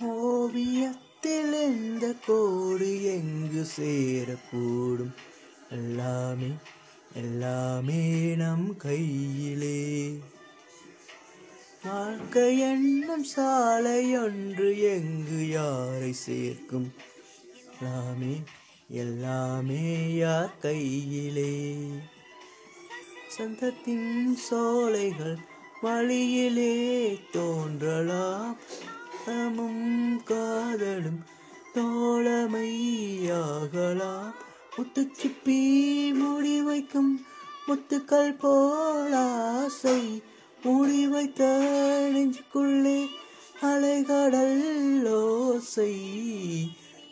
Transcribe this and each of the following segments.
ஓவியத்தில் இந்த கோடு எங்கு சேரக்கூடும்? எல்லாமே எல்லாமே நம் கையிலே. வாழ்க்கை எண்ணம் சாலை ஒன்று எங்கு யாரை சேர்க்கும்? எல்லாமே எல்லாமே யார் கையிலே? சந்தத்தின் சோலைகள் வழியிலே தோன்றலாம். தமும் காதலும் தோழமையாகலாம். முத்துச்சிப்பி மூடி வைக்கும் முத்துக்கள் போல் ஆசை மூடி வைத்த நெஞ்சுக்குள்ளே அலைகடல் ஓசை.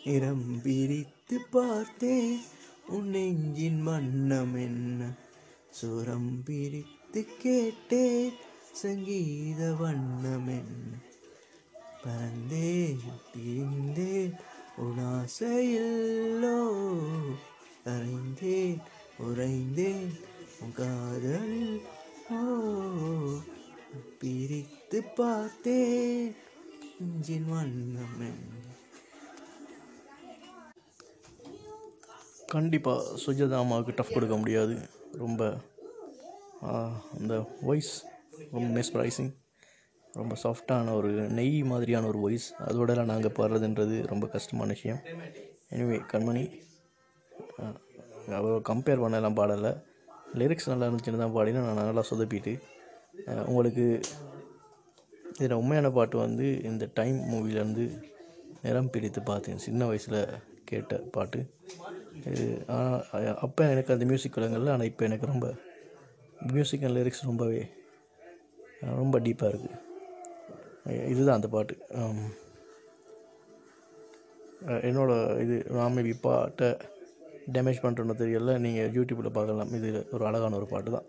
நிறம் பிரித்து பார்த்தேன் உன் நெஞ்சின் வண்ணம் என்ன? சுரம் பிரித்து கேட்டேன் சங்கீத வண்ணம் என்ன? பறந்தேன் திரிந்தேன். உனாசையில்லோ கரைந்தேன் உறைந்தேன் உன் காதலில் ஓ பிரித்து பார்த்தேன். நெஞ்சின் வண்ணம் கண்டிப்பாக சுஜாதா அம்மாவுக்கு டஃப் கொடுக்க முடியாது. ரொம்ப ஆ, அந்த வாய்ஸ் ரொம்ப மெஸ்பரைசிங் ரொம்ப சாஃப்டான ஒரு நெய் மாதிரியான ஒரு வாய்ஸ் அதோடலாம் நாங்கள் பாடுறதுன்றது ரொம்ப கஷ்டமான விஷயம். எனிவே கண்மணி அவ்வளோ கம்பேர் பண்ணலாம் பாடலை. லிரிக்ஸ் நல்லா இருந்துச்சுன்னு தான் பாடினா நான் நல்லா சொதப்பிட்டு. உங்களுக்கு இதில் உண்மையான பாட்டு வந்து இந்த டைம் மூவிலேருந்து நிறம் பிடித்து பார்த்தேன். சின்ன வயசில் கேட்ட பாட்டு. இது அப்போ எனக்கு அந்த மியூசிக் விளங்கல. ஆனால் இப்போ எனக்கு ரொம்ப மியூசிக் அண்ட் லிரிக்ஸ் ரொம்பவே ரொம்ப டீப்பாக இருக்குது இதுதான் அந்த பாட்டு. என்னோடய இது நான் மேபி பாட்டை டேமேஜ் பண்ணுறோன்னு தெரியல. நீங்கள் யூடியூப்பில் பார்க்கலாம். இது ஒரு அழகான ஒரு பாட்டு தான்